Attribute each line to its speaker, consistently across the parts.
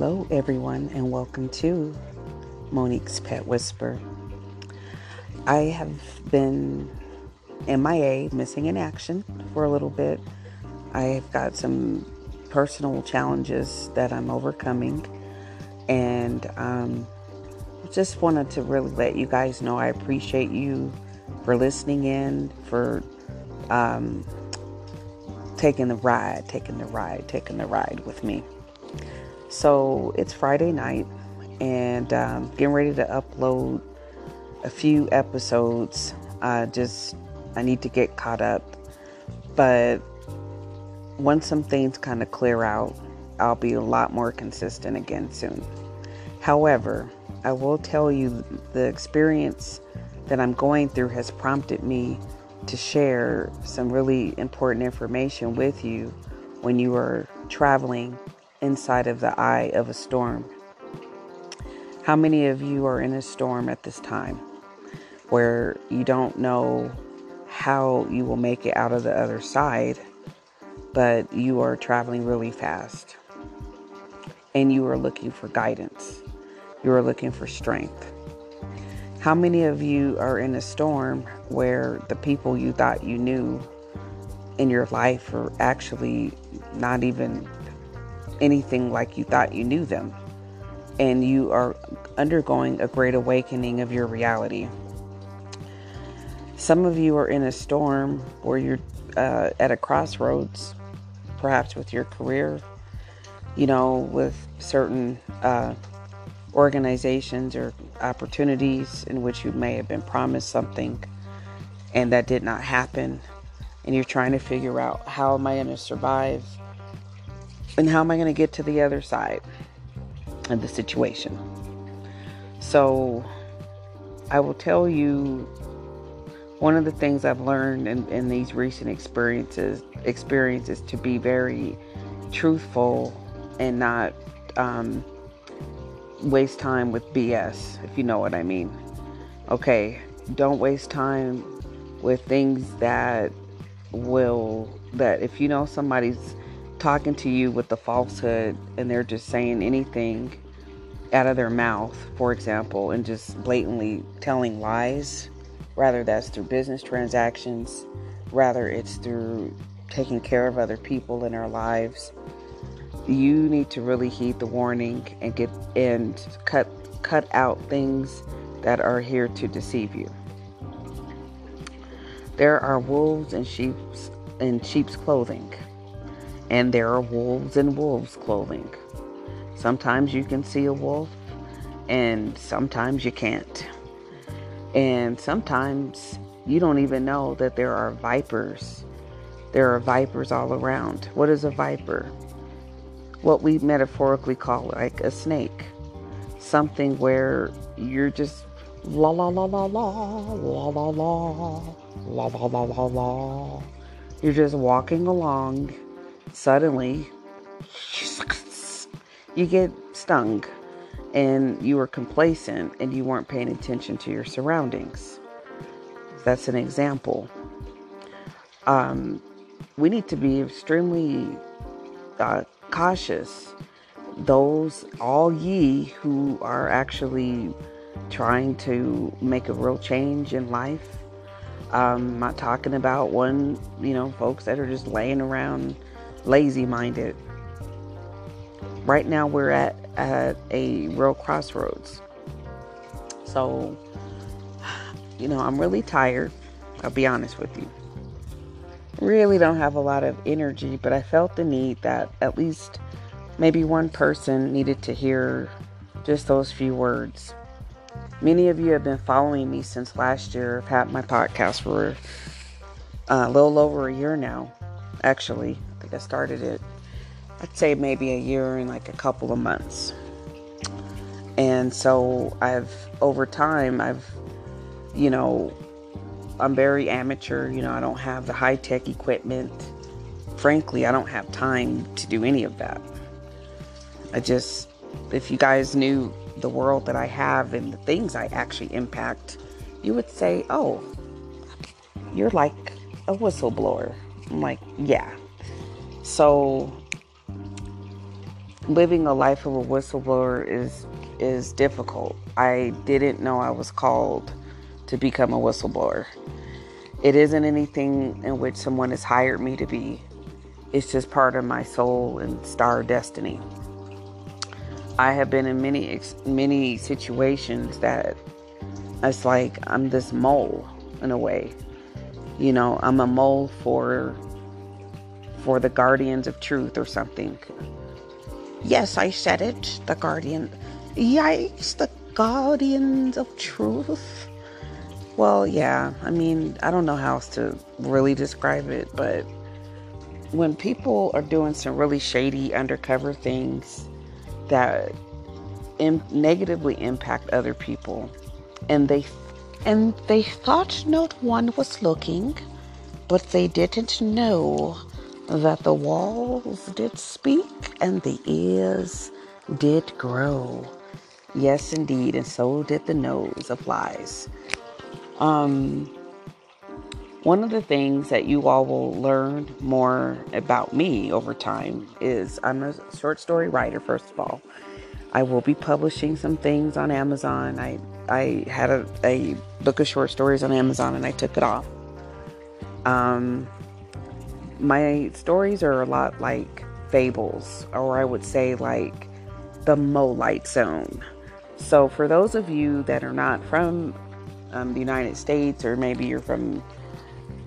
Speaker 1: Hello, everyone, and welcome to Monique's Pet Whisper. I have been MIA, missing in action, for a little bit. I've got some personal challenges that I'm overcoming, and um, just wanted to really let you guys know I appreciate you for listening in, for um, taking the ride, taking the ride, taking the ride with me. So it's Friday night and um, getting ready to upload a few episodes. Uh, just I need to get caught up, but once some things kind of clear out, I'll be a lot more consistent again soon. However, I will tell you the experience that I'm going through has prompted me to share some really important information with you when you are traveling inside of the eye of a storm. How many of you are in a storm at this time where you don't know how you will make it out of the other side, but you are traveling really fast and you are looking for guidance? You are looking for strength. How many of you are in a storm where the people you thought you knew in your life are actually not even anything like you thought you knew them. And you are undergoing a great awakening of your reality. Some of you are in a storm where you're uh, at a crossroads, perhaps with your career, you know, with certain uh, organizations or opportunities in which you may have been promised something and that did not happen. And you're trying to figure out how am I going to survive and how am I going to get to the other side of the situation? So, I will tell you one of the things I've learned in, in these recent experiences experiences to be very truthful and not um, waste time with BS, if you know what I mean. Okay, don't waste time with things that will that if you know somebody's talking to you with the falsehood and they're just saying anything out of their mouth, for example, and just blatantly telling lies, rather that's through business transactions, rather it's through taking care of other people in our lives. You need to really heed the warning and get and cut cut out things that are here to deceive you. There are wolves in sheep's in sheep's clothing and there are wolves in wolves' clothing. Sometimes you can see a wolf, and sometimes you can't. And sometimes you don't even know that there are vipers. There are vipers all around. What is a viper? What we metaphorically call like a snake. Something where you're just la la la la la la la la la la la la la. You're just walking along suddenly you get stung and you were complacent and you weren't paying attention to your surroundings. That's an example. Um, we need to be extremely uh, cautious. Those, all ye who are actually trying to make a real change in life. Um, I'm not talking about one, you know, folks that are just laying around lazy minded. Right now, we're at, at a real crossroads. So, you know, I'm really tired. I'll be honest with you. Really don't have a lot of energy, but I felt the need that at least maybe one person needed to hear just those few words. Many of you have been following me since last year. I've had my podcast for uh, a little over a year now, actually think I started it, I'd say maybe a year and like a couple of months. And so I've, over time, I've, you know, I'm very amateur. You know, I don't have the high tech equipment. Frankly, I don't have time to do any of that. I just, if you guys knew the world that I have and the things I actually impact, you would say, oh, you're like a whistleblower. I'm like, yeah, so living a life of a whistleblower is is difficult. I didn't know I was called to become a whistleblower. It isn't anything in which someone has hired me to be. It's just part of my soul and star destiny. I have been in many many situations that it's like I'm this mole in a way. You know, I'm a mole for for the guardians of truth or something. Yes, I said it. The guardian. Yikes, the guardians of truth. Well, yeah, I mean, I don't know how else to really describe it, but when people are doing some really shady undercover things that Im- negatively impact other people and they and they thought no one was looking but they didn't know that the walls did speak and the ears did grow yes indeed and so did the nose of lies um one of the things that you all will learn more about me over time is I'm a short story writer, first of all. I will be publishing some things on Amazon. I, I had a, a book of short stories on Amazon and I took it off. Um, my stories are a lot like fables, or I would say like the Mo Molite Zone. So, for those of you that are not from um, the United States, or maybe you're from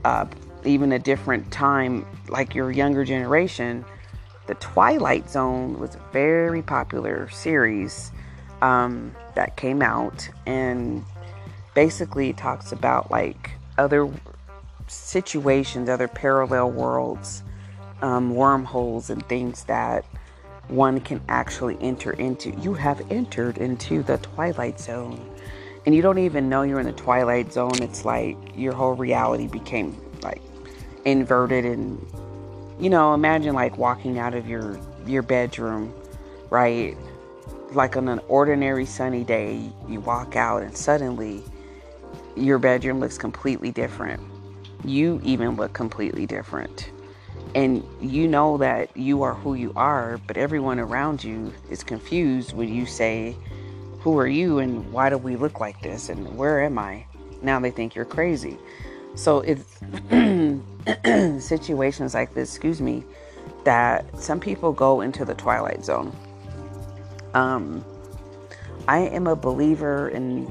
Speaker 1: uh, even a different time, like your younger generation, the Twilight Zone was a very popular series um, that came out and basically talks about like other situations, other parallel worlds, um, wormholes, and things that one can actually enter into. You have entered into the Twilight Zone. And you don't even know you're in the twilight zone. It's like your whole reality became like inverted and you know imagine like walking out of your your bedroom right? Like on an ordinary sunny day you walk out and suddenly your bedroom looks completely different you even look completely different and you know that you are who you are but everyone around you is confused when you say who are you and why do we look like this and where am I? Now they think you're crazy. So it's situations like this, excuse me, that some people go into the twilight zone. Um, I am a believer in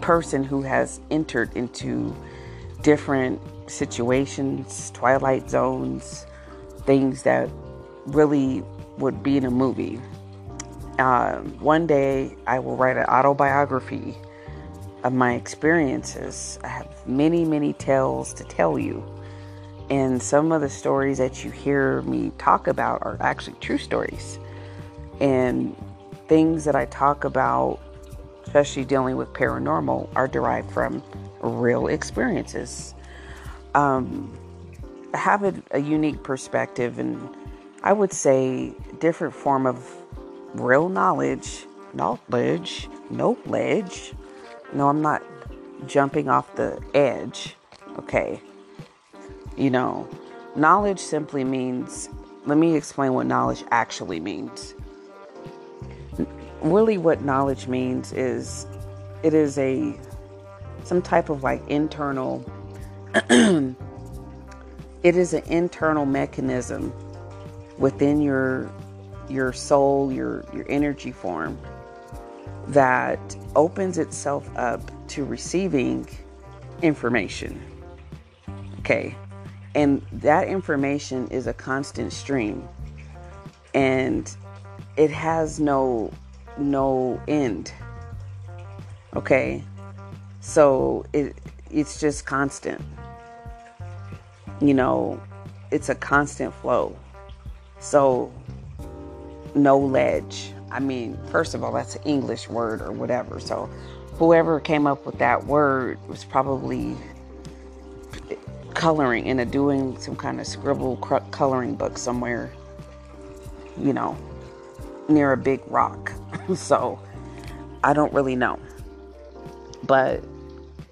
Speaker 1: person who has entered into different situations, twilight zones, things that really would be in a movie uh, one day I will write an autobiography of my experiences. I have many, many tales to tell you. And some of the stories that you hear me talk about are actually true stories. And things that I talk about, especially dealing with paranormal, are derived from real experiences. Um, I have a, a unique perspective, and I would say different form of real knowledge, knowledge, no ledge. No, I'm not jumping off the edge. Okay. You know, knowledge simply means, let me explain what knowledge actually means. Really, what knowledge means is it is a some type of like internal it is an internal mechanism within your your soul, your your energy form that opens itself up to receiving information. Okay. And that information is a constant stream. And it has no no end. Okay? So it it's just constant. You know, it's a constant flow. So no ledge. I mean, first of all, that's an English word or whatever. So whoever came up with that word was probably coloring and doing some kind of scribble coloring book somewhere, you know, near a big rock. so I don't really know. But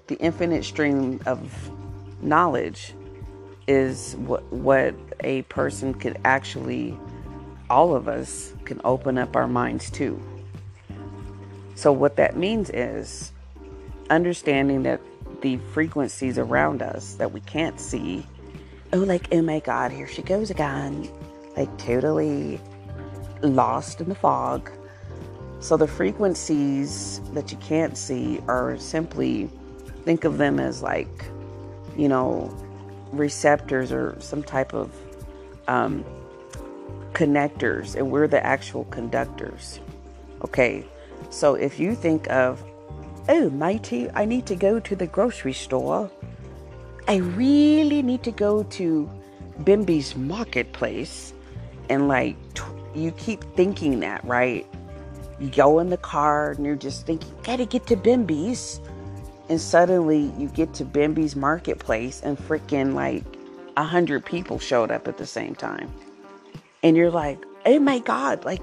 Speaker 1: the infinite stream of knowledge is what what a person could actually all of us can open up our minds to. So, what that means is understanding that the frequencies around us that we can't see. Oh, like, oh my God, here she goes again. Like, totally lost in the fog. So, the frequencies that you can't see are simply think of them as like, you know, receptors or some type of um, connectors, and we're the actual conductors. Okay, so if you think of, oh, mighty, I need to go to the grocery store, I really need to go to Bimby's marketplace, and like you keep thinking that, right? You go in the car and you're just thinking, gotta get to Bimby's. And suddenly you get to Bimby's marketplace and freaking like a hundred people showed up at the same time. And you're like, oh my God, like,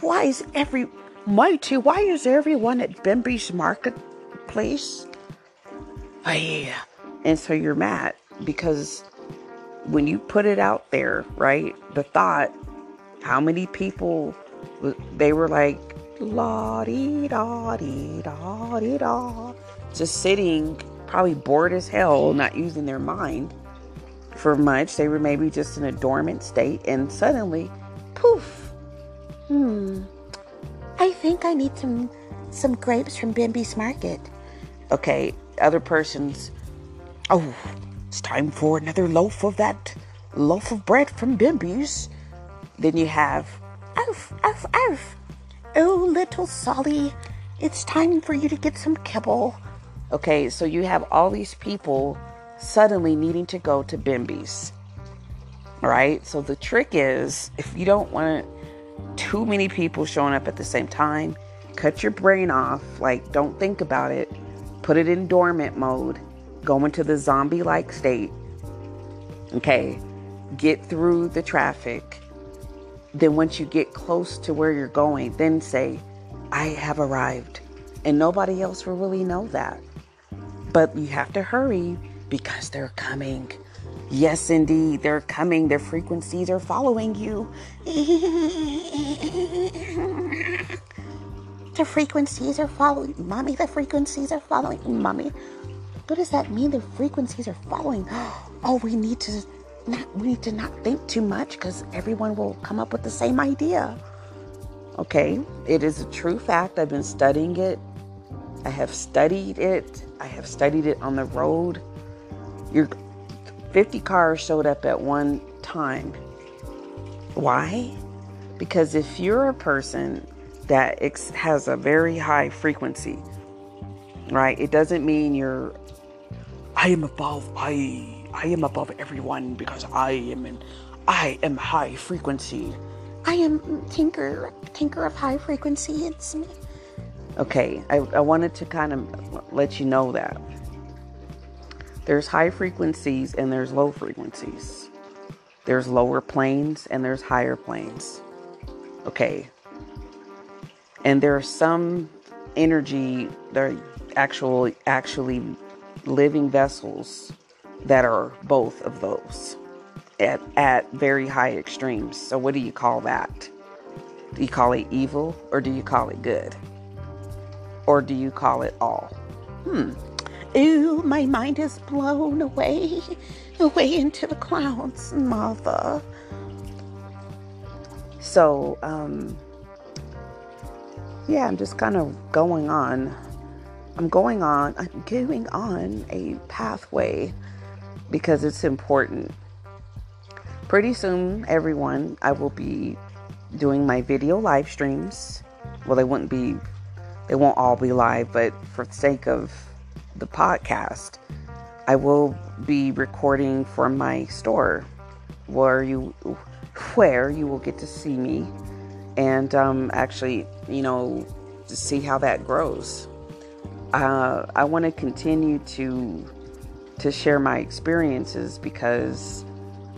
Speaker 1: why is every, mighty, why is everyone at Bimby's marketplace? Oh, yeah. And so you're mad because when you put it out there, right, the thought, how many people, they were like, la dee da dee da dee da just sitting, probably bored as hell, not using their mind for much. They were maybe just in a dormant state, and suddenly, poof.
Speaker 2: Hmm. I think I need some some grapes from Bimby's market.
Speaker 1: Okay, other persons. Oh, it's time for another loaf of that loaf of bread from Bimby's. Then you have,
Speaker 2: oof, oof, oof. Oh, little Solly, it's time for you to get some kibble.
Speaker 1: Okay, so you have all these people suddenly needing to go to Bimby's. All right, so the trick is if you don't want too many people showing up at the same time, cut your brain off. Like, don't think about it. Put it in dormant mode. Go into the zombie like state. Okay, get through the traffic. Then, once you get close to where you're going, then say, I have arrived. And nobody else will really know that. But you have to hurry because they're coming. Yes, indeed, they're coming. Their frequencies are following you.
Speaker 2: the frequencies are following. Mommy, the frequencies are following. Mommy, what does that mean? The frequencies are following. Oh, we need to not, we need to not think too much because everyone will come up with the same idea.
Speaker 1: Okay, it is a true fact. I've been studying it I have studied it. I have studied it on the road. Your 50 cars showed up at one time. Why? Because if you're a person that has a very high frequency, right? It doesn't mean you're I am above I I am above everyone because I am in I am high frequency.
Speaker 2: I am Tinker Tinker of high frequency. It's me.
Speaker 1: Okay, I, I wanted to kind of let you know that there's high frequencies and there's low frequencies. There's lower planes and there's higher planes. Okay. And there are some energy, there are actually actually living vessels that are both of those at at very high extremes. So what do you call that? Do you call it evil or do you call it good? Or do you call it all?
Speaker 2: Hmm. Ooh, my mind is blown away, away into the clouds, mother.
Speaker 1: So, um, yeah, I'm just kind of going on. I'm going on, I'm going on a pathway because it's important. Pretty soon, everyone, I will be doing my video live streams. Well, they wouldn't be they won't all be live, but for the sake of the podcast, I will be recording for my store where you where you will get to see me and um, actually, you know, to see how that grows. Uh, I want to continue to to share my experiences because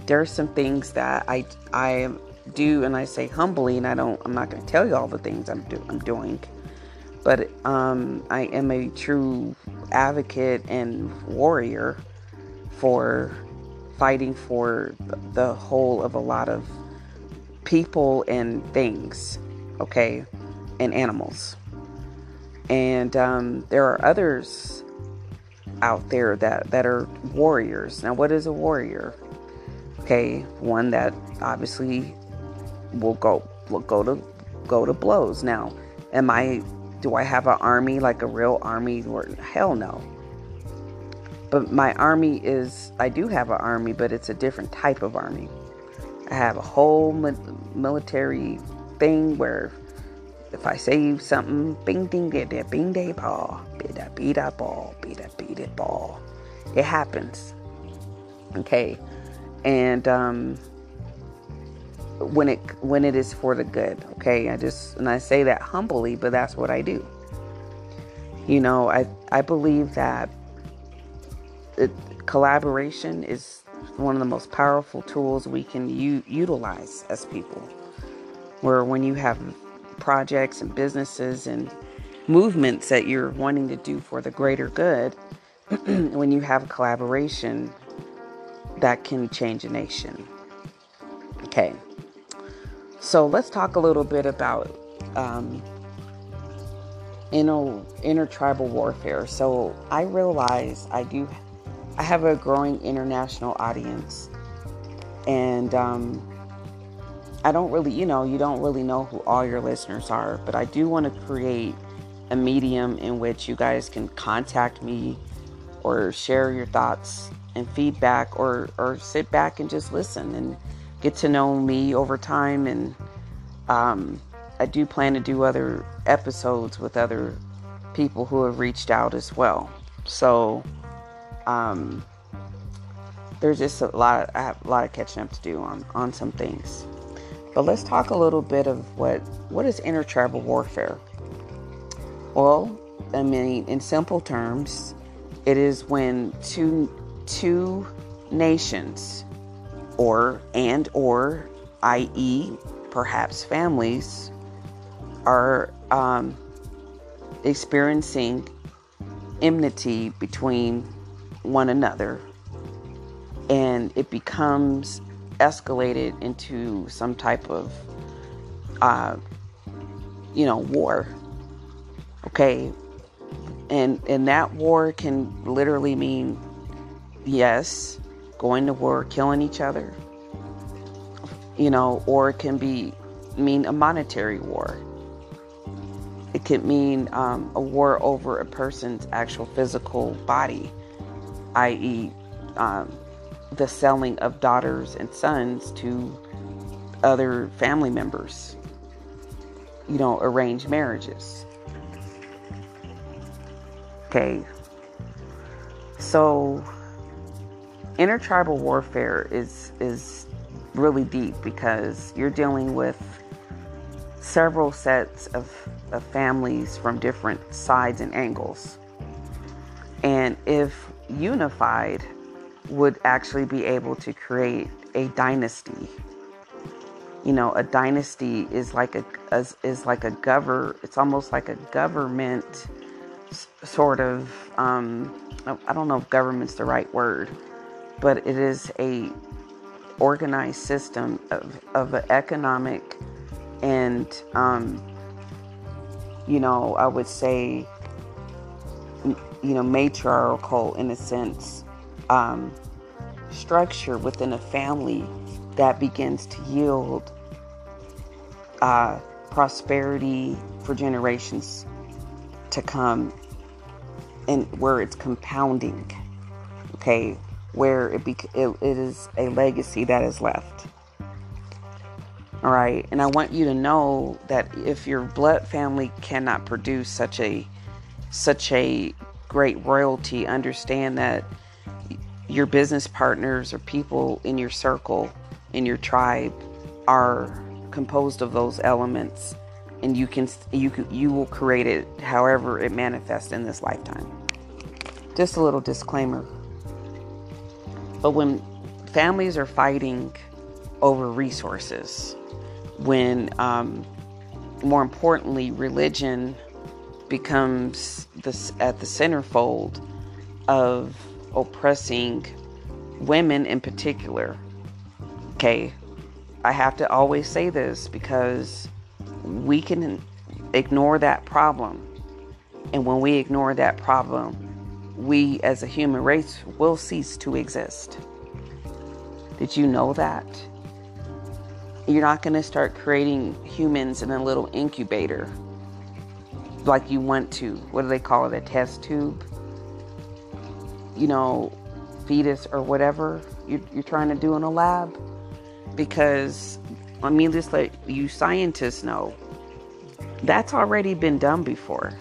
Speaker 1: there are some things that I I do and I say humbly, and I don't. I'm not going to tell you all the things I'm do I'm doing but um, I am a true advocate and warrior for fighting for the whole of a lot of people and things, okay, and animals. And um, there are others out there that, that are warriors. Now, what is a warrior? Okay, one that obviously will go will go to go to blows. Now, am I do I have an army like a real army? Hell no. But my army is I do have an army, but it's a different type of army. I have a whole military thing where if I say something, bing ding get that bing day ball, beat that beat that ball, beat that beat it ball. It happens. Okay. And um when it when it is for the good, okay? I just and I say that humbly, but that's what I do. You know, I I believe that it, collaboration is one of the most powerful tools we can u- utilize as people. Where when you have projects and businesses and movements that you're wanting to do for the greater good, when you have a collaboration, that can change a nation. Okay, so let's talk a little bit about um, inner intertribal warfare. So I realize I do, I have a growing international audience, and um, I don't really, you know, you don't really know who all your listeners are, but I do want to create a medium in which you guys can contact me or share your thoughts and feedback or or sit back and just listen and get to know me over time and um, I do plan to do other episodes with other people who have reached out as well. So um, there's just a lot. I have a lot of catching up to do on on some things. But let's talk a little bit of what what is inner intertribal warfare. Well, I mean, in simple terms, it is when two two nations, or and or, i.e., perhaps families, are um, experiencing enmity between one another, and it becomes escalated into some type of, uh, you know, war. Okay, and and that war can literally mean, yes, going to war, killing each other. You know, or it can be mean a monetary war. It could mean um, a war over a person's actual physical body, i.e., um, the selling of daughters and sons to other family members, you know, arranged marriages. Okay. So intertribal warfare is is really deep because you're dealing with several sets of, of families from different sides and angles. And if unified, would actually be able to create a dynasty. You know, a dynasty is like a is like a govern. It's almost like a government sort of. Um, I don't know if government's the right word, but it is a organized system of of an economic and um, you know I would say you know matriarchal in a sense um, structure within a family that begins to yield uh, prosperity for generations to come and where it's compounding okay? Where it, bec- it, it is a legacy that is left all right? And i want you to know that if your blood family cannot produce such a such a great royalty understand that your business partners or people in your circle, in your tribe, are composed of those elements, and you can you can, you will create it however it manifests in this lifetime. Just a little disclaimer. But when families are fighting over resources, when um, more importantly religion becomes this at the centerfold of oppressing women in particular. Okay. I have to always say this because we can ignore that problem. And when we ignore that problem, we as a human race will cease to exist. Did you know that? You're not going to start creating humans in a little incubator like you want to. What do they call it? A test tube? You know, fetus or whatever you're, you're trying to do in a lab. Because, I mean, just let you scientists know that's already been done before.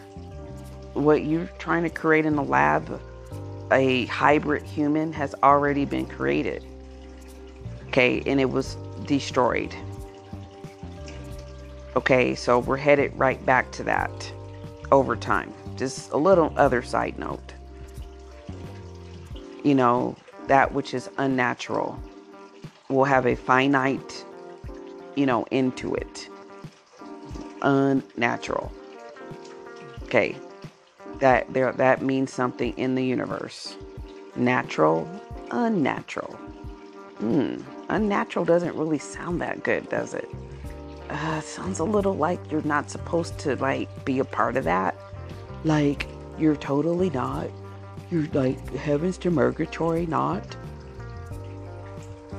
Speaker 1: What you're trying to create in the lab, a hybrid human, has already been created. Okay, and it was destroyed. Okay, so we're headed right back to that over time. Just a little other side note. You know, that which is unnatural will have a finite, you know, into it unnatural. Okay. That there that means something in the universe. Natural, unnatural. Hmm. Unnatural doesn't really sound that good, does it? Uh, sounds a little like you're not supposed to like be a part of that. Like you're totally not. You're like heavens to purgatory, not.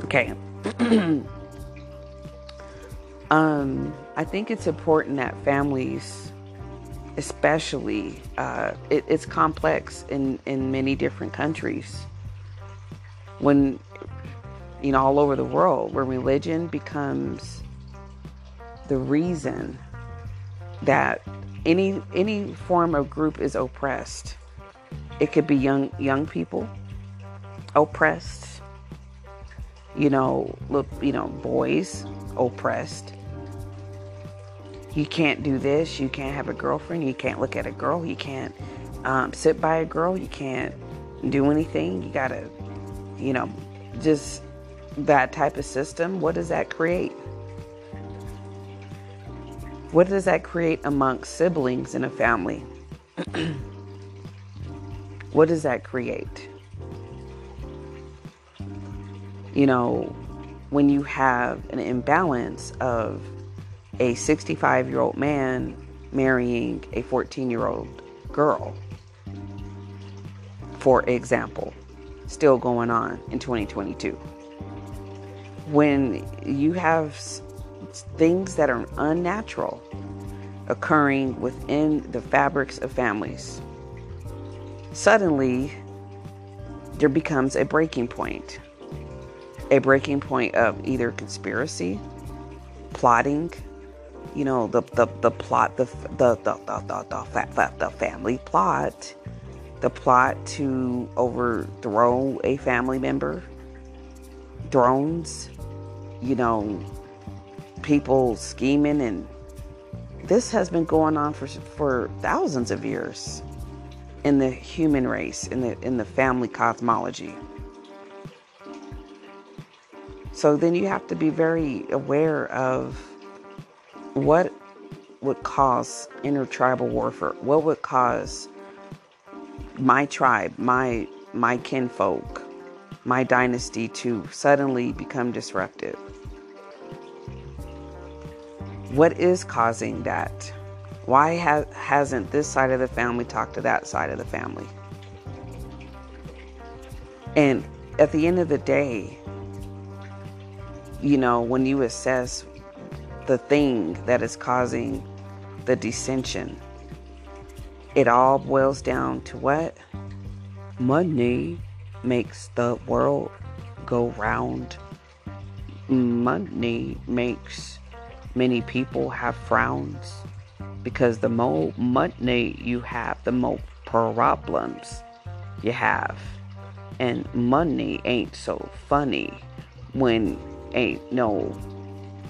Speaker 1: Okay. um I think it's important that families, especially, uh, it, it's complex in, in many different countries. When, you know, all over the world, where religion becomes the reason that any any form of group is oppressed. It could be young young people oppressed. You know, look, you know, boys oppressed you can't do this, you can't have a girlfriend, you can't look at a girl, you can't um, sit by a girl, you can't do anything. You gotta, you know, just that type of system. What does that create? What does that create amongst siblings in a family? what does that create? You know, when you have an imbalance of a 65 year old man marrying a 14 year old girl, for example, still going on in 2022. When you have things that are unnatural occurring within the fabrics of families, suddenly there becomes a breaking point. A breaking point of either conspiracy, plotting, you know the the, the plot the the the the, the, the, the family plot the plot to overthrow a family member drones you know people scheming and this has been going on for for thousands of years in the human race in the in the family cosmology. So then you have to be very aware of what would cause intertribal warfare? What would cause my tribe, my my kinfolk, my dynasty to suddenly become disruptive? What is causing that? Why ha- hasn't this side of the family talked to that side of the family? And at the end of the day, you know, when you assess the thing that is causing the dissension. It all boils down to what? Money makes the world go round. Money makes many people have frowns because the more money you have, the more problems you have. And money ain't so funny when ain't no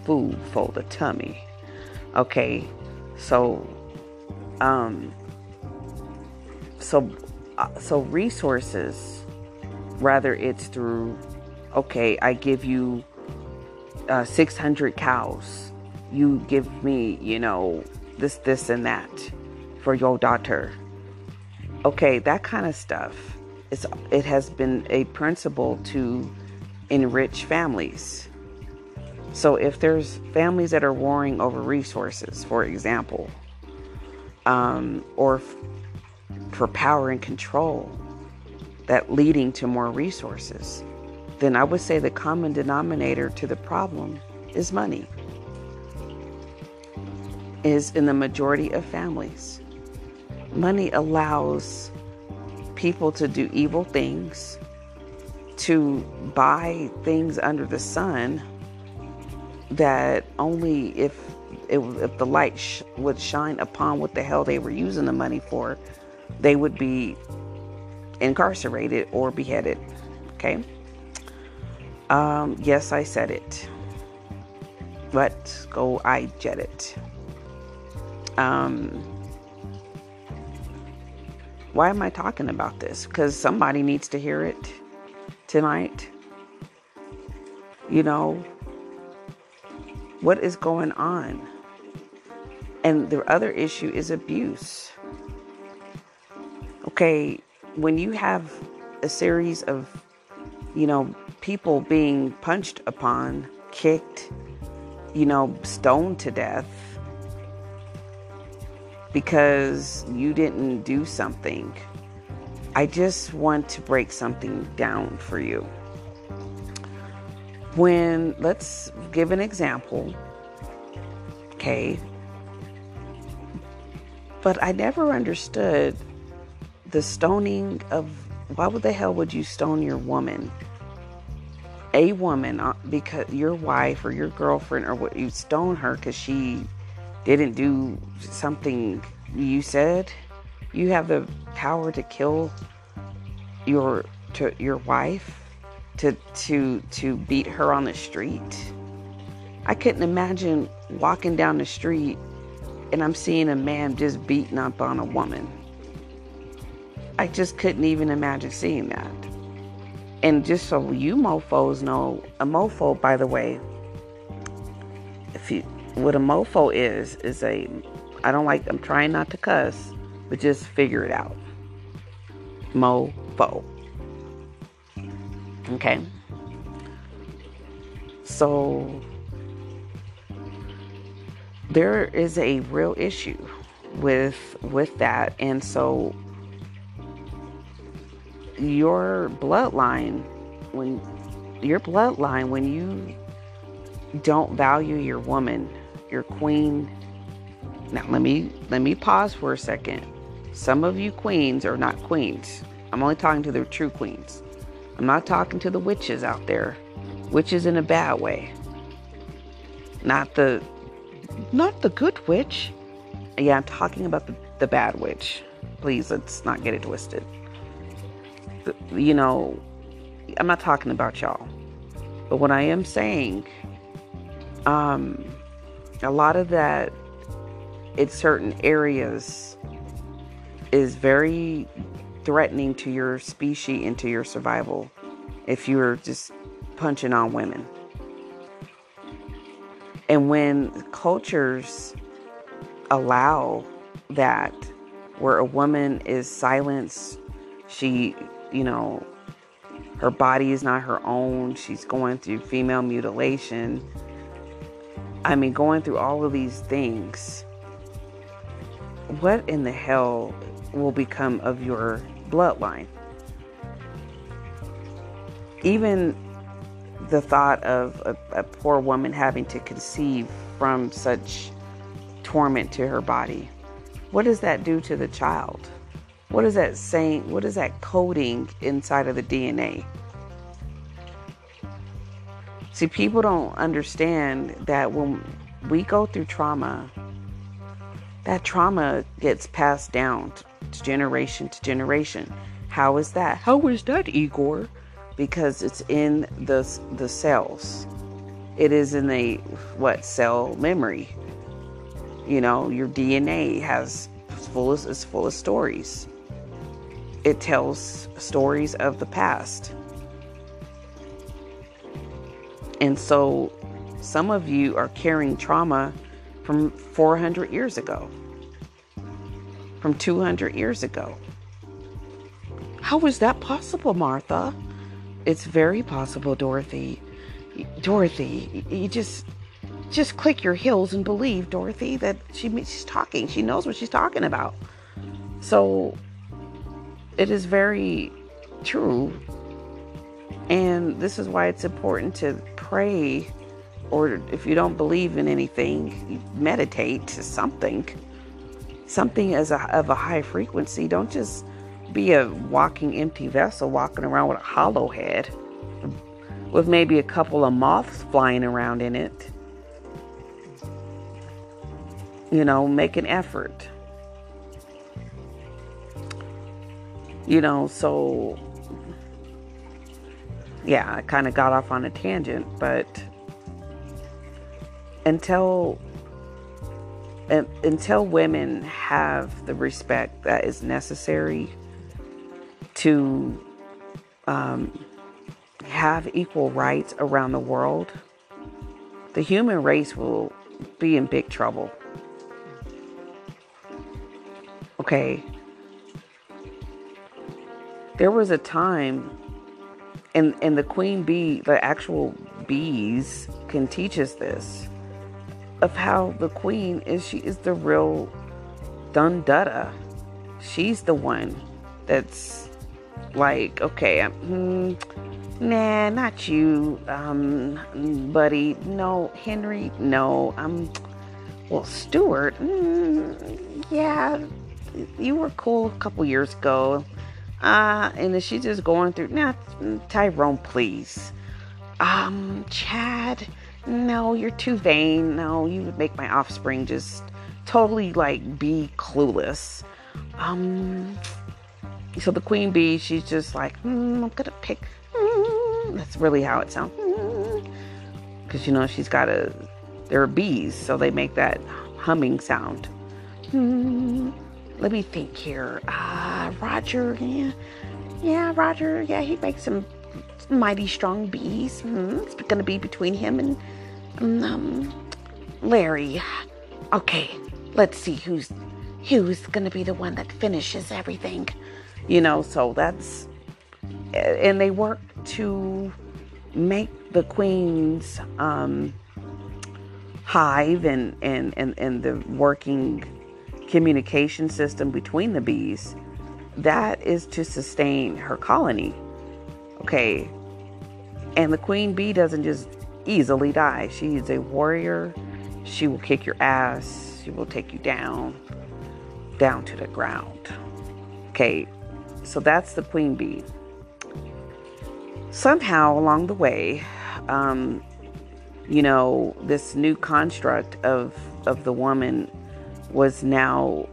Speaker 1: food for the tummy. Okay, so, um, so, uh, so resources, rather it's through, okay, I give you uh, 600 cows. You give me, you know, this, this, and that for your daughter. Okay, that kind of stuff. It's, it has been a principle to enrich families So if there's families that are warring over resources, for example, um, or f- for power and control, that leading to more resources, then I would say the common denominator to the problem is money. Is in the majority of families. Money allows people to do evil things, to buy things under the sun that only if it, if the light sh- would shine upon what the hell they were using the money for, they would be incarcerated or beheaded. Okay. Um, yes, I said it. But go, I jet it. Um, why am I talking about this? Because somebody needs to hear it tonight. You know, what is going on? And the other issue is abuse. Okay, when you have a series of, you know, people being punched upon, kicked, you know, stoned to death because you didn't do something, I just want to break something down for you when let's give an example okay? But i never understood the stoning of why would the hell would you stone your woman? A woman uh, because your wife or your girlfriend or what you stone her because she didn't do something you said? You have the power to kill your to your wife to to to beat her on the street. I couldn't imagine walking down the street and I'm seeing a man just beating up on a woman. I just couldn't even imagine seeing that. And just so you mofos know, a mofo, by the way, if you what a mofo is is a I don't like I'm trying not to cuss, but just figure it out. Mofo. Okay. So there is a real issue with with that. And so your bloodline when your bloodline when you don't value your woman your queen now let me let me pause for a second. Some of you queens are not queens. I'm only talking to the true queens I'm not talking to the witches out there. Witches in a bad way. Not the not the good witch. Yeah, I'm talking about the, the bad witch. Please let's not get it twisted. The, you know, I'm not talking about y'all. But what I am saying, um, a lot of that in certain areas is very threatening to your species and to your survival if you're just punching on women. And when cultures allow that, where a woman is silenced, she, you know, her body is not her own, she's going through female mutilation. I mean, going through all of these things. What in the hell will become of your bloodline. Even the thought of a, a, poor woman having to conceive from such torment to her body, what does that do to the child? What is that saying? What is that coding inside of the DNA? See, people don't understand that when we go through trauma, that trauma gets passed down generation to generation. How is that? How is that, Igor? Because it's in the the cells. It is in the what cell memory. You know, your DNA has full of, is full of stories. It tells stories of the past. And so some of you are carrying trauma from 400 years ago from 200 years ago. How is that possible, Martha? It's very possible, Dorothy. Dorothy, you just just click your heels and believe, Dorothy, that she, she's talking. She knows what she's talking about. So it is very true. And this is why it's important to pray, or if you don't believe in anything, meditate to something, something as a, of a high frequency. Don't just be a walking empty vessel, walking around with a hollow head, with maybe a couple of moths flying around in it you know, make an effort. You know, so yeah, I kind of got off on a tangent, but until until women have the respect that is necessary to um, have equal rights around the world, the human race will be in big trouble. Okay. There was a time and and the queen bee, the actual bees can teach us this of how the queen is she is the real dun dutta. She's the one that's like, okay, I'm, hmm, nah, not you, um, buddy. No, Henry. No, I'm. Well, Stuart. Mm, yeah, you were cool a couple years ago. Uh, and is she just going through, nah, Tyrone, please. Um, Chad, no, you're too vain. No, you would make my offspring just totally like be clueless. Um, so the queen bee, she's just like, mm, I'm gonna pick. Mm. That's really how it sounds. Because mm. you know she's got a, there are bees, so they make that humming sound. Mm let me think here. Uh, Roger, yeah, yeah, Roger, yeah, he makes some mighty strong bees. Mm, it's to be between him and um, Larry. Okay, let's see who's who's to be the one that finishes everything. You know, so that's and they work to make the queen's um, hive and, and, and, and the working communication system between the bees, that is to sustain her colony. Okay. And the queen bee doesn't just easily die. She is a warrior. She will kick your ass. She will take you down, down to the ground. Okay. So that's the queen bee. Somehow along the way, um, you know, this new construct of of the woman was now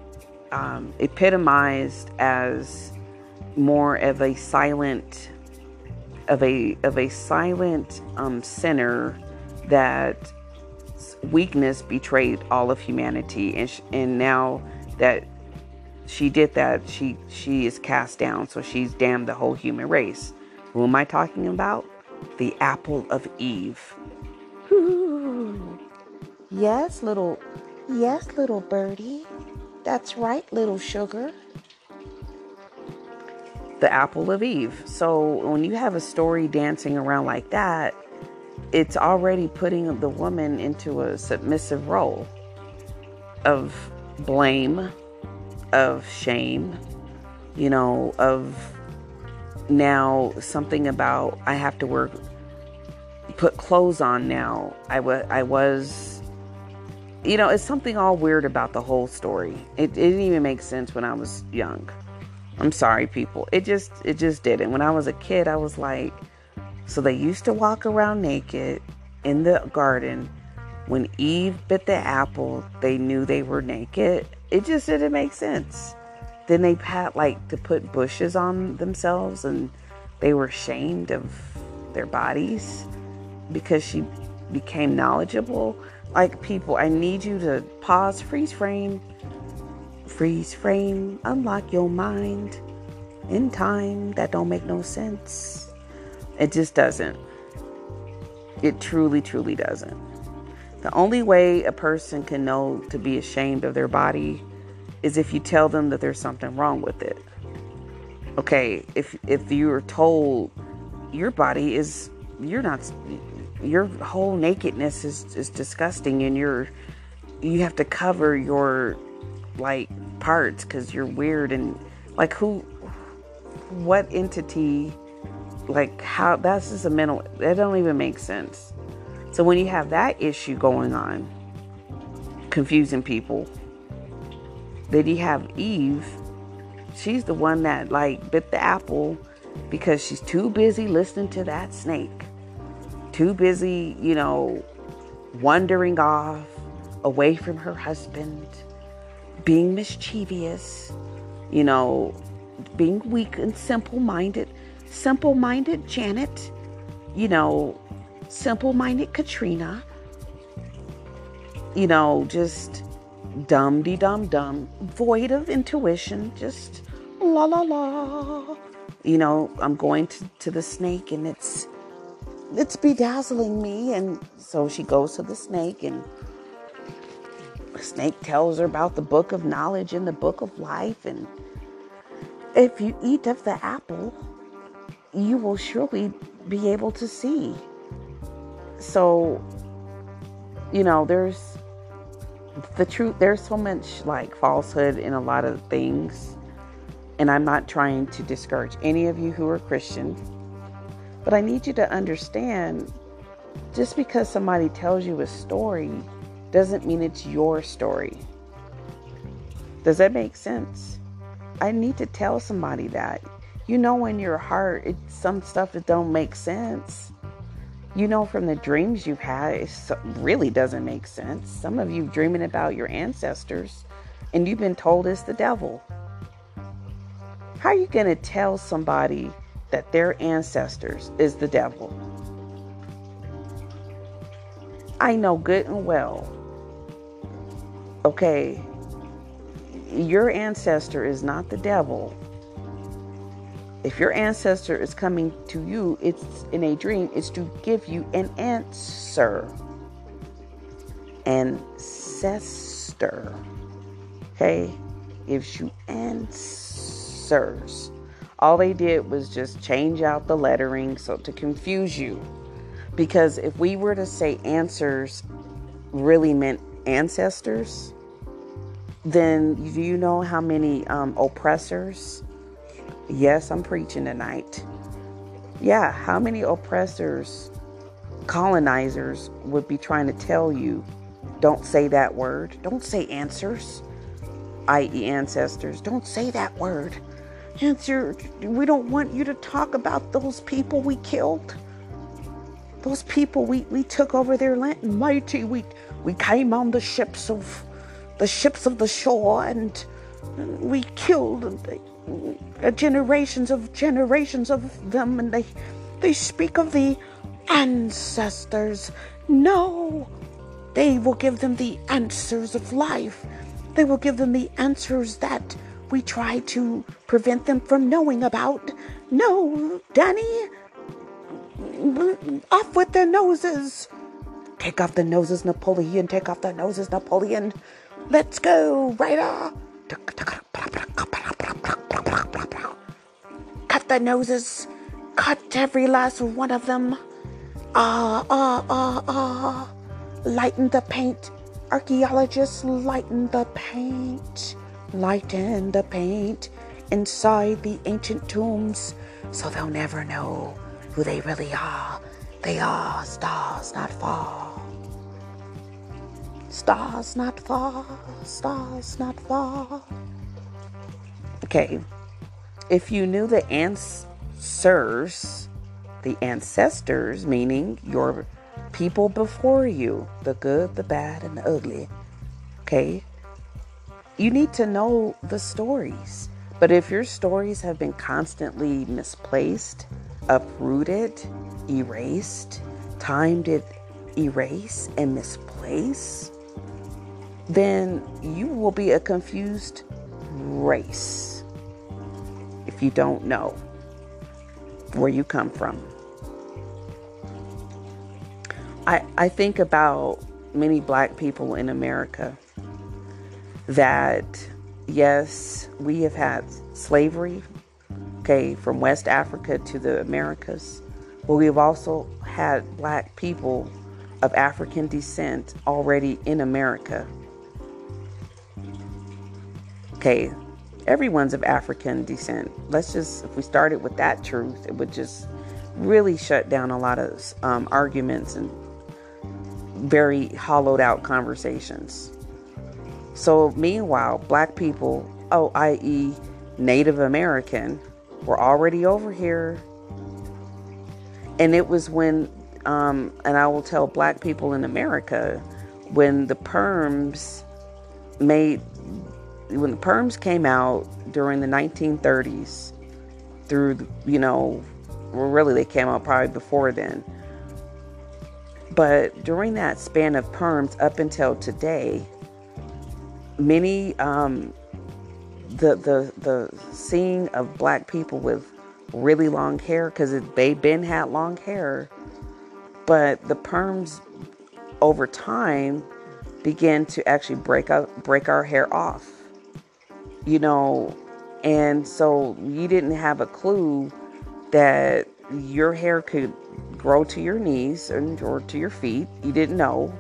Speaker 1: um, epitomized as more of a silent of a of a silent um, sinner that weakness betrayed all of humanity and sh- and now that she did that she she is cast down so she's damned the whole human race who am i talking about the apple of eve
Speaker 2: yes little Yes, little birdie. That's right, little sugar.
Speaker 1: The apple of Eve. So when you have a story dancing around like that, it's already putting the woman into a submissive role of blame, of shame, you know, of now something about I have to work, put clothes on now. I, w- I was you know, it's something all weird about the whole story. It, it, didn't even make sense when I was young. I'm sorry, people. It just it just didn't. When I was a kid, I was like, so they used to walk around naked in the garden. When Eve bit the apple, they knew they were naked. It just didn't make sense. Then they had like to put bushes on themselves, and they were ashamed of their bodies because she became knowledgeable like people, I need you to pause, freeze frame, freeze frame, unlock your mind in time. That don't make no sense. It just doesn't. It truly, truly doesn't. The only way a person can know to be ashamed of their body is if you tell them that there's something wrong with it. Okay, if if you're told your body is you're not your whole nakedness is, is disgusting and you're you have to cover your like parts because you're weird and like who what entity like how that's just a mental that don't even make sense. So when you have that issue going on confusing people then you have eve. She's the one that like bit the apple because she's too busy listening to that snake. Too busy you know wandering off away from her husband being mischievous you know being weak and simple minded simple minded Janet, you know, simple minded Katrina, you know, just dum de dum dum, void of intuition, just la la la. You know, I'm going to, to the snake and it's it's bedazzling me and so she goes to the snake and snake tells her about the book of knowledge and the book of life and if you eat of the apple you will surely be able to see. So, you know, there's the truth, there's so much like falsehood in a lot of things. And I'm not trying to discourage any of you who are Christian, but I need you to understand just because somebody tells you a story doesn't mean it's your story. Does that make sense? I need to tell somebody that. You know in your heart it's some stuff that don't make sense. You know from the dreams you've had it really doesn't make sense. Some of you dreaming about your ancestors and you've been told it's the devil. How are you going to tell somebody that their ancestors is the devil? I know good and well okay your ancestor is not the devil if your ancestor is coming to you, it's in a dream, it's to give you an answer. Ancestor. Okay? Gives you answers. All they did was just change out the lettering so to confuse you. Because if we were to say answers really meant ancestors, then do you know how many um, oppressors Yes, I'm preaching tonight. Yeah, how many oppressors, colonizers would be trying to tell you, don't say that word, don't say answers, i.e., ancestors, don't say that word. Answer, we don't want you to talk about those people we killed. Those people we, we took over their land. Mighty, we we came on the ships of the ships of the shore and we killed uh, generations of generations of them, and they they speak of the ancestors. No, they will give them the answers of life. They will give them the answers that we try to prevent them from knowing about. No, Danny, off with their noses. Take off the noses, Napoleon. Take off the noses, Napoleon. Let's go, Ryder. Cut the noses. Cut every last one of them. Ah, ah, ah, ah. Lighten the paint. Archaeologists, lighten the paint. Lighten the paint inside the ancient tombs so they'll never know who they really are. They are stars not far. Stars not far, stars not far. Okay, if you knew the answers, the ancestors, meaning your people before you, the good, the bad, and the ugly, okay, you need to know the stories. But if your stories have been constantly misplaced, uprooted, erased, time did erase and misplace, then you will be a confused race if you don't know where you come from. I, I think about many black people in America that, yes, we have had slavery, okay, from West Africa to the Americas, but we've also had black people of African descent already in America. Okay, everyone's of African descent. Let's just, if we started with that truth, it would just really shut down a lot of um, arguments and very hollowed out conversations. So, meanwhile, black people, oh, i.e., Native American, were already over here. And it was when, um, and I will tell black people in America, when the perms made, when the perms came out during the 1930s, through, you know, well, really they came out probably before then. But during that span of perms up until today, many um, the the the seeing of black people with really long hair because they been had long hair, but the perms over time began to actually break up break our hair off. You know, and so you didn't have a clue that your hair could grow to your knees and or to your feet. You didn't know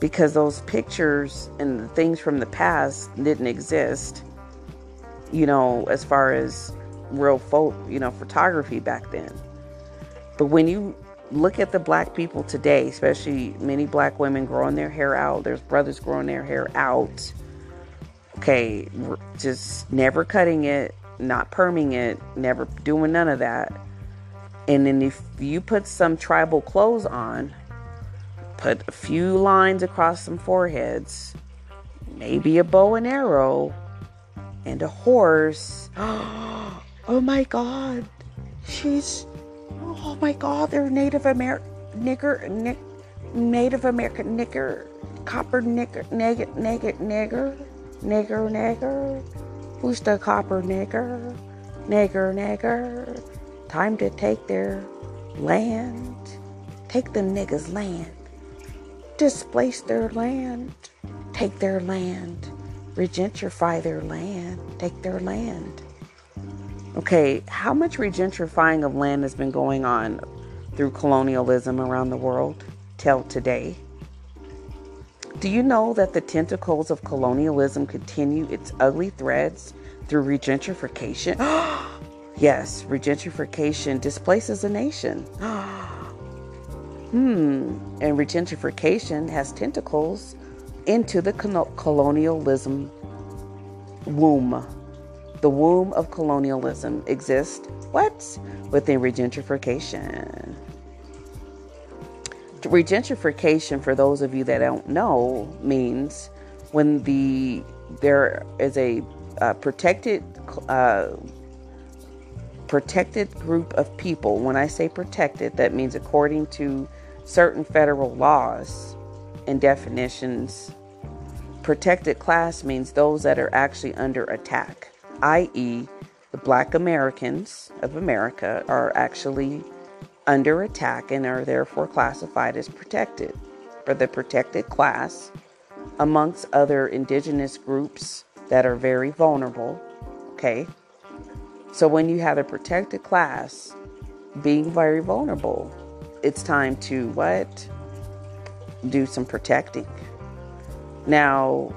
Speaker 1: because those pictures and the things from the past didn't exist, you know, as far as real folk, you know, photography back then. But when you look at the black people today, especially many black women growing their hair out, there's brothers growing their hair out. Okay, just never cutting it, not perming it, never doing none of that. And then if you put some tribal clothes on, put a few lines across some foreheads, maybe a bow and arrow, and a horse.
Speaker 2: Oh my god. She's Oh my god, they're Native American nigger nick, Native American nigger copper nigger nigger nigger nigger nigger nigger Who's the copper nigger? Nigger nigger. Time to take their land. Take the niggas' land displace their land, take their land, regentrify their land, take their land.
Speaker 1: Okay, how much regentrifying of land has been going on through colonialism around the world till today? Do you know that the tentacles of colonialism continue its ugly threads through regentrification? yes, regentrification displaces a nation. Hmm, and regentrification has tentacles into the colonialism womb. The womb of colonialism exists what? Within regentrification. Regentrification, for those of you that don't know, means when the there is a uh, protected uh, protected group of people. When I say protected, that means according to certain federal laws and definitions. Protected class means those that are actually under attack, i.e., the black Americans of America are actually under attack and are therefore classified as protected. For the protected class, amongst other indigenous groups that are very vulnerable, okay? So when you have a protected class being very vulnerable, it's time to what? Do some protecting. Now,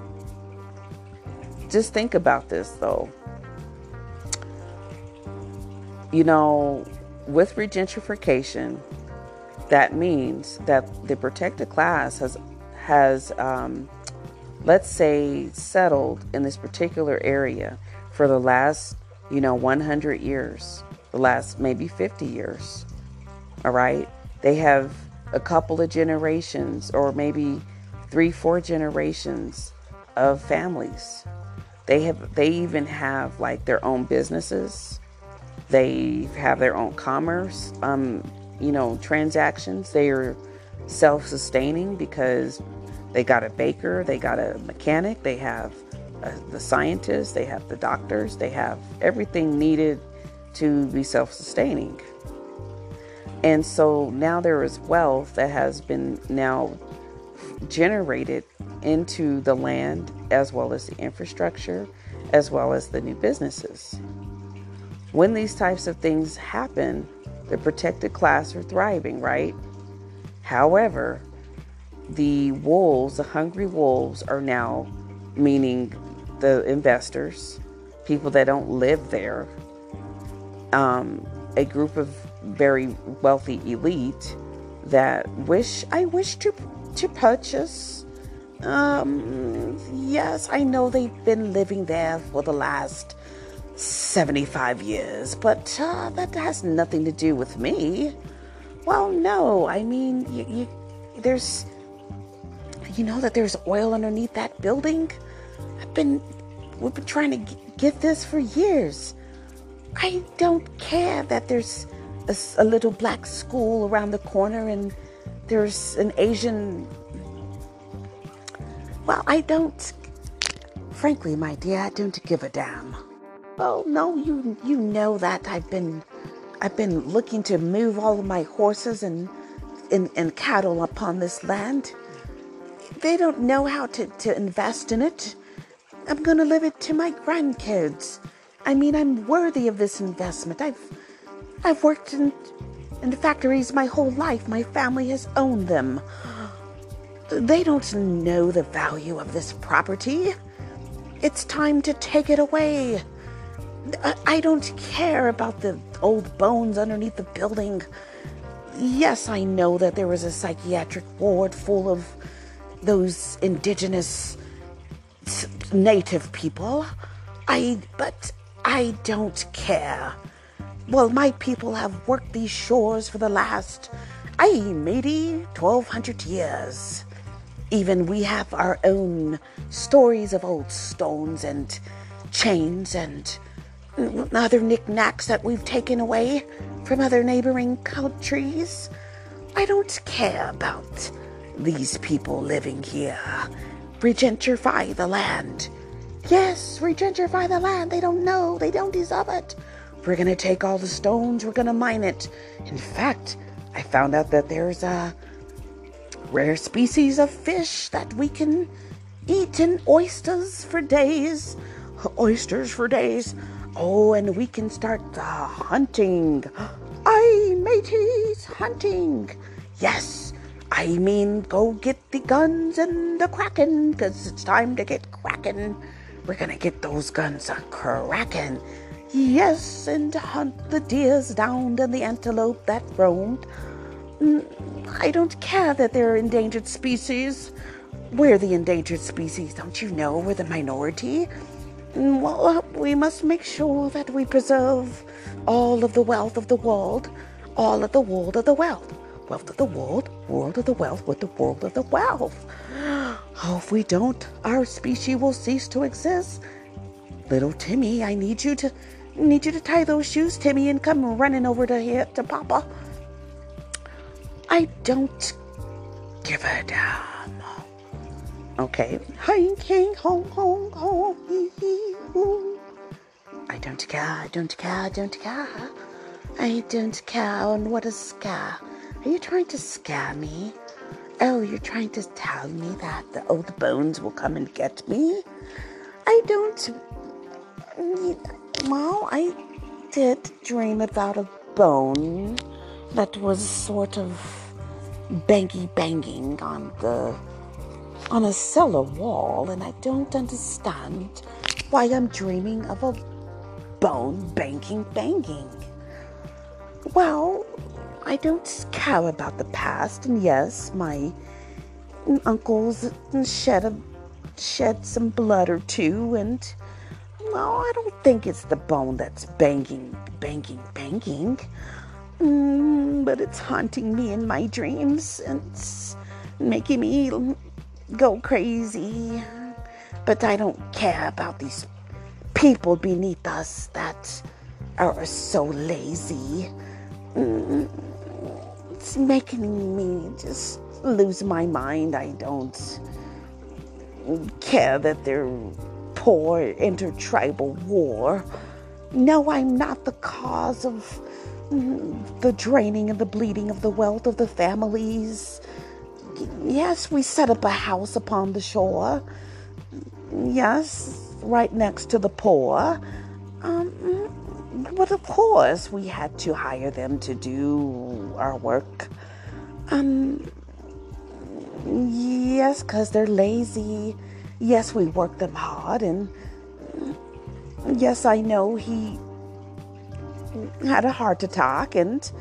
Speaker 1: just think about this though. You know, with regentrification, that means that the protected class has has um, let's say settled in this particular area for the last you know 100 years the last maybe 50 years all right they have a couple of generations or maybe three, four generations of families. They have they even have like their own businesses. They have their own commerce, um, you know, transactions. They are self-sustaining because they got a baker, they got a mechanic, they have the scientists, they have the doctors, they have everything needed to be self-sustaining. And so now there is wealth that has been now generated into the land as well as the infrastructure as well as the new businesses. When these types of things happen, the protected class are thriving, right? However, the wolves, the hungry wolves, are now, meaning the investors, people that don't live there, um, a group of very wealthy elite that wish I wish to to purchase. Um, yes, I know they've been living there for the last 75 years, but uh, that has nothing to do with me. Well, no, I mean, you, you, there's, you know that there's oil underneath that building? I've been, we've been trying to get this for years. I don't care that there's a, a little black school around the corner and there's an Asian. Well, I don't. Frankly, my dear, I don't give a damn. Oh no, you you know that I've been I've been looking to move all of my horses and and, and cattle upon this land. They don't know how to, to invest in it. I'm gonna leave it to my grandkids. I mean, I'm worthy of this investment. I've I've worked in in factories my whole life. My family has owned them. They don't know the value of this property. It's time to take it away. I don't care about the old bones underneath the building. Yes, I know that there was a psychiatric ward full of those indigenous native people. I but I don't care. Well, my people have worked these shores for the last, I maybe 1200 years. Even we have our own stories of old stones and chains and other knickknacks that we've taken away from other neighboring countries. I don't care about these people living here. Regentrify the land. Yes, regentrify the land. They don't know. They don't deserve it. We're going to take all the stones, we're going to mine it. In fact, I found out that there's a rare species of fish that we can eat in oysters for days. Oysters for days. Oh, and we can start the hunting. Aye, mateys, hunting. Yes, I mean, go get the guns and the kraken, because it's time to get cracking. We're gonna get those guns a cracking. Yes, and hunt the deers down and the antelope that roamed. Mm, I don't care that they're endangered species. We're the endangered species, don't you know? We're the minority. Well, uh, we must make sure that we preserve all of the wealth of the world, all of the world of the wealth, wealth of the world, world of the wealth with the world of the wealth. Oh, if we don't, our species will cease to exist. Little Timmy, I need you to Need you to tie those shoes, Timmy, and come running over to here to Papa. I don't give a damn. Hoo. I don't care, I don't care, I don't care. I don't care. And what is scare? Are you trying to scare me? Oh, you're trying to tell me that the old bones will come and get me? I don't well, I did dream about a bone that was sort of bangy banging on the on a cellar wall, and I don't understand why I'm dreaming of a bone banking banging. Well, I don't care about the past, and yes, my uncles shed a, shed some blood or two, and no, I don't think it's the bone that's banging, banging, banging. Mm, but it's haunting me in my dreams and making me go crazy. But I don't care about these people beneath us that are so lazy. Mm, it's making me just lose my mind. I don't care that they're poor intertribal war. No, I'm not the cause of mm, the draining and the bleeding of the wealth of the families. Yes, we set up a house upon the shore. Yes, right next to the poor. Um, but of course, we had to hire them to do our work. Um, yes, because they're lazy. Yes, we work them hard. And yes, I know he had a heart attack. And,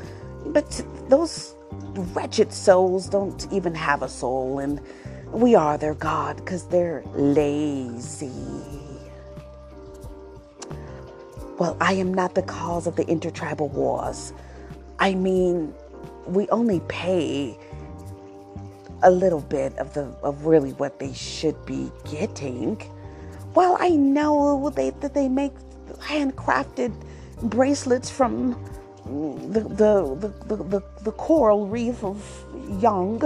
Speaker 1: but those wretched souls don't even have a soul. And we are their God because they're lazy. Well, I am not the cause of the intertribal wars. I mean, we only pay a little bit of the of really what they should be getting. Well, I know they, that they make handcrafted bracelets from the the, the, the, the coral reef of Young,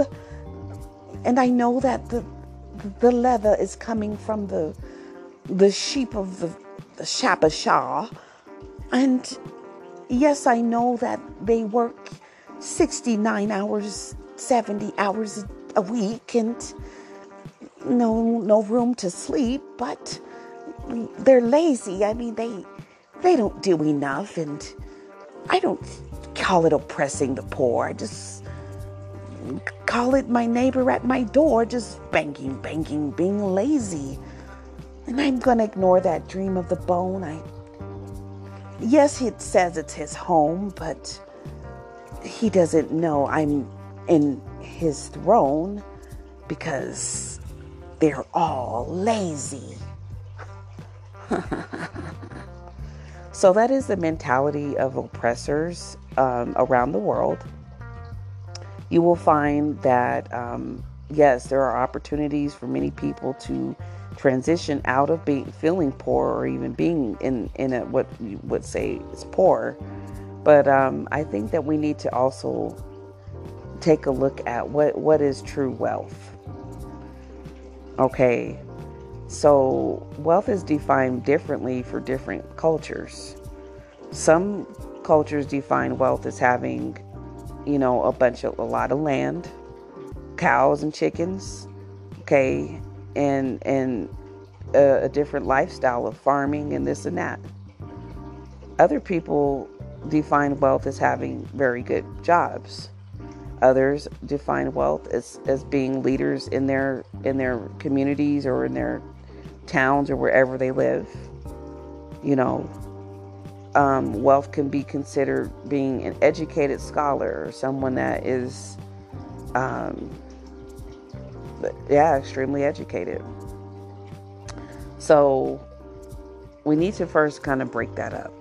Speaker 1: and I know that the the leather is coming from the the sheep of the, the Shah. And yes, I know that they work 69 hours, 70 hours a week and no no room to sleep, but they're lazy. I mean, they they don't do enough and I don't call it oppressing the poor. I just call it my neighbor at my door just banging, banging, being lazy. And I'm going to ignore that dream of the bone. I Yes, it says it's his home, but he doesn't know I'm in his throne because they're all lazy. so that is the mentality of oppressors um, around the world. You will find that, um, yes, there are opportunities for many people to transition out of being feeling poor or even being in in a, what you would say is poor. But um, I think that we need to also take a look at what what is true wealth. Okay, so wealth is defined differently for different cultures. Some cultures define wealth as having, you know, a bunch of a lot of land, cows and chickens, okay, and and a, a different lifestyle of farming and this and that. Other people define wealth as having very good jobs. Others define wealth as, as being leaders in their in their communities or in their towns or wherever they live. You know, um, wealth can be considered being an educated scholar or someone that is um, yeah, extremely educated. So we need to first kind of break that up.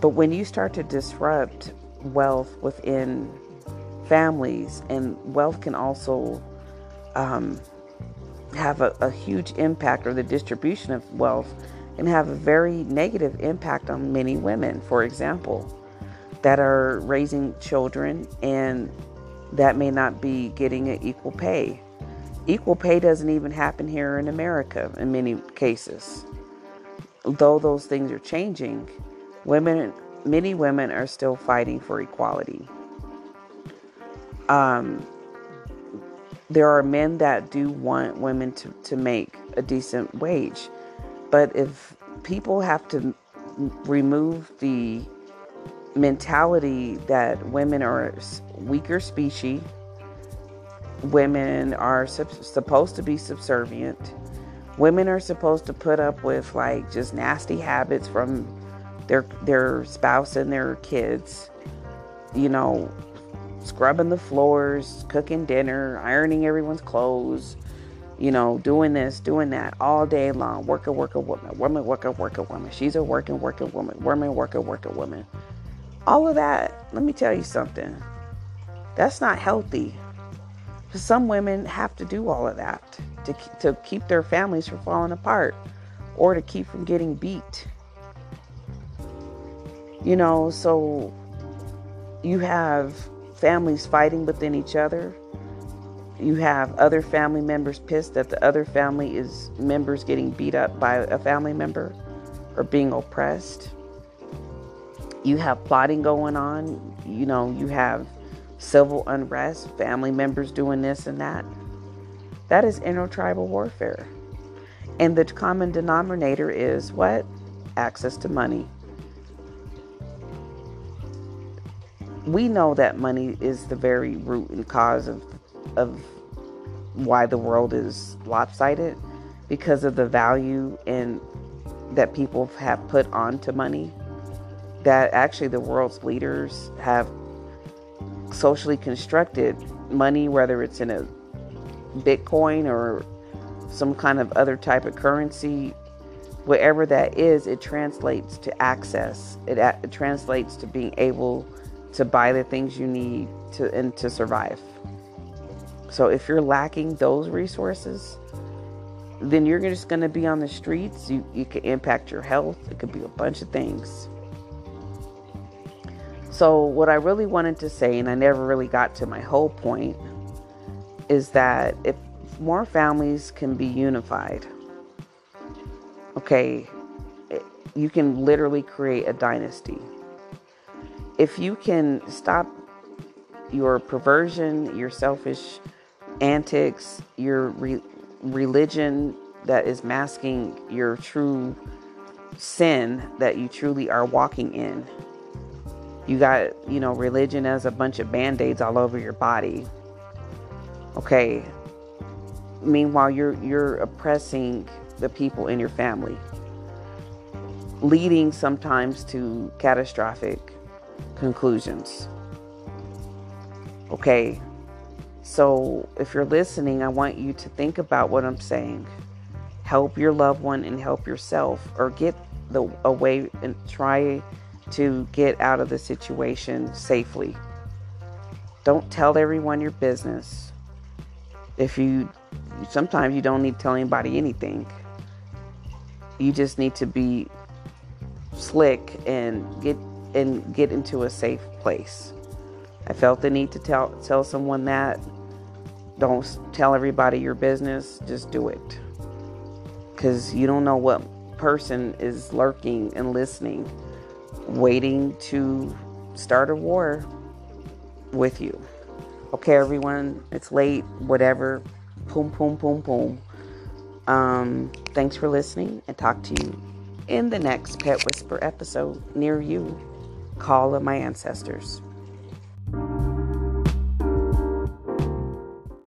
Speaker 1: But when you start to disrupt wealth within families, and wealth can also um, have a, a huge impact, or the distribution of wealth can have a very negative impact on many women, for example, that are raising children and that may not be getting an equal pay Equal pay doesn't even happen here in America in many cases. Though those things are changing, women, many women are still fighting for equality. Um, there are men that do want women to, to make a decent wage. But if people have to remove the mentality that women are weaker species, women are sub- supposed to be subservient. Women are supposed to put up with like just nasty habits from their their spouse and their kids. You know, scrubbing the floors, cooking dinner, ironing everyone's clothes, you know, doing this, doing that all day long. Worker, worker, woman, woman, worker, worker, woman. She's a working, working woman, woman, worker, worker, woman. All of that, let me tell you something. That's not healthy. Some women have to do all of that to, to keep their families from falling apart or to keep from getting beat. You know, so you have families fighting within each other. You have other family members pissed that the other family is members getting beat up by a family member or being oppressed. You have plotting going on. You know, you have civil unrest, family members doing this and that. That is intertribal warfare. And the common denominator is what? Access to money. We know that money is the very root and cause of of why the world is lopsided because of the value and that people have put onto money that actually the world's leaders have socially constructed money whether it's in a bitcoin or some kind of other type of currency whatever that is it translates to access. It, it translates to being able to buy the things you need to and to survive so if you're lacking those resources then you're just going to be on the streets. You, you could impact your health. It could be a bunch of things. So, what I really wanted to say, and I never really got to my whole point, is that if more families can be unified, okay, you can literally create a dynasty. If you can stop your perversion, your selfish antics, your re- religion that is masking your true sin that you truly are walking in. You got, you know, religion as a bunch of band aids all over your body. Okay. Meanwhile, you're you're oppressing the people in your family, leading sometimes to catastrophic conclusions. Okay. So, if you're listening, I want you to think about what I'm saying. Help your loved one and help yourself, or get the away and try to get out of the situation safely. Don't tell everyone your business. If you sometimes you don't need to tell anybody anything. You just need to be slick and get and get into a safe place. I felt the need to tell tell someone that don't tell everybody your business, just do it. Because you don't know what person is lurking and listening, waiting to start a war with you. Okay, everyone, it's late, whatever. Boom, boom, boom, boom. Um, thanks for listening and talk to you in the next Pet Whisper episode near you. Call of my ancestors.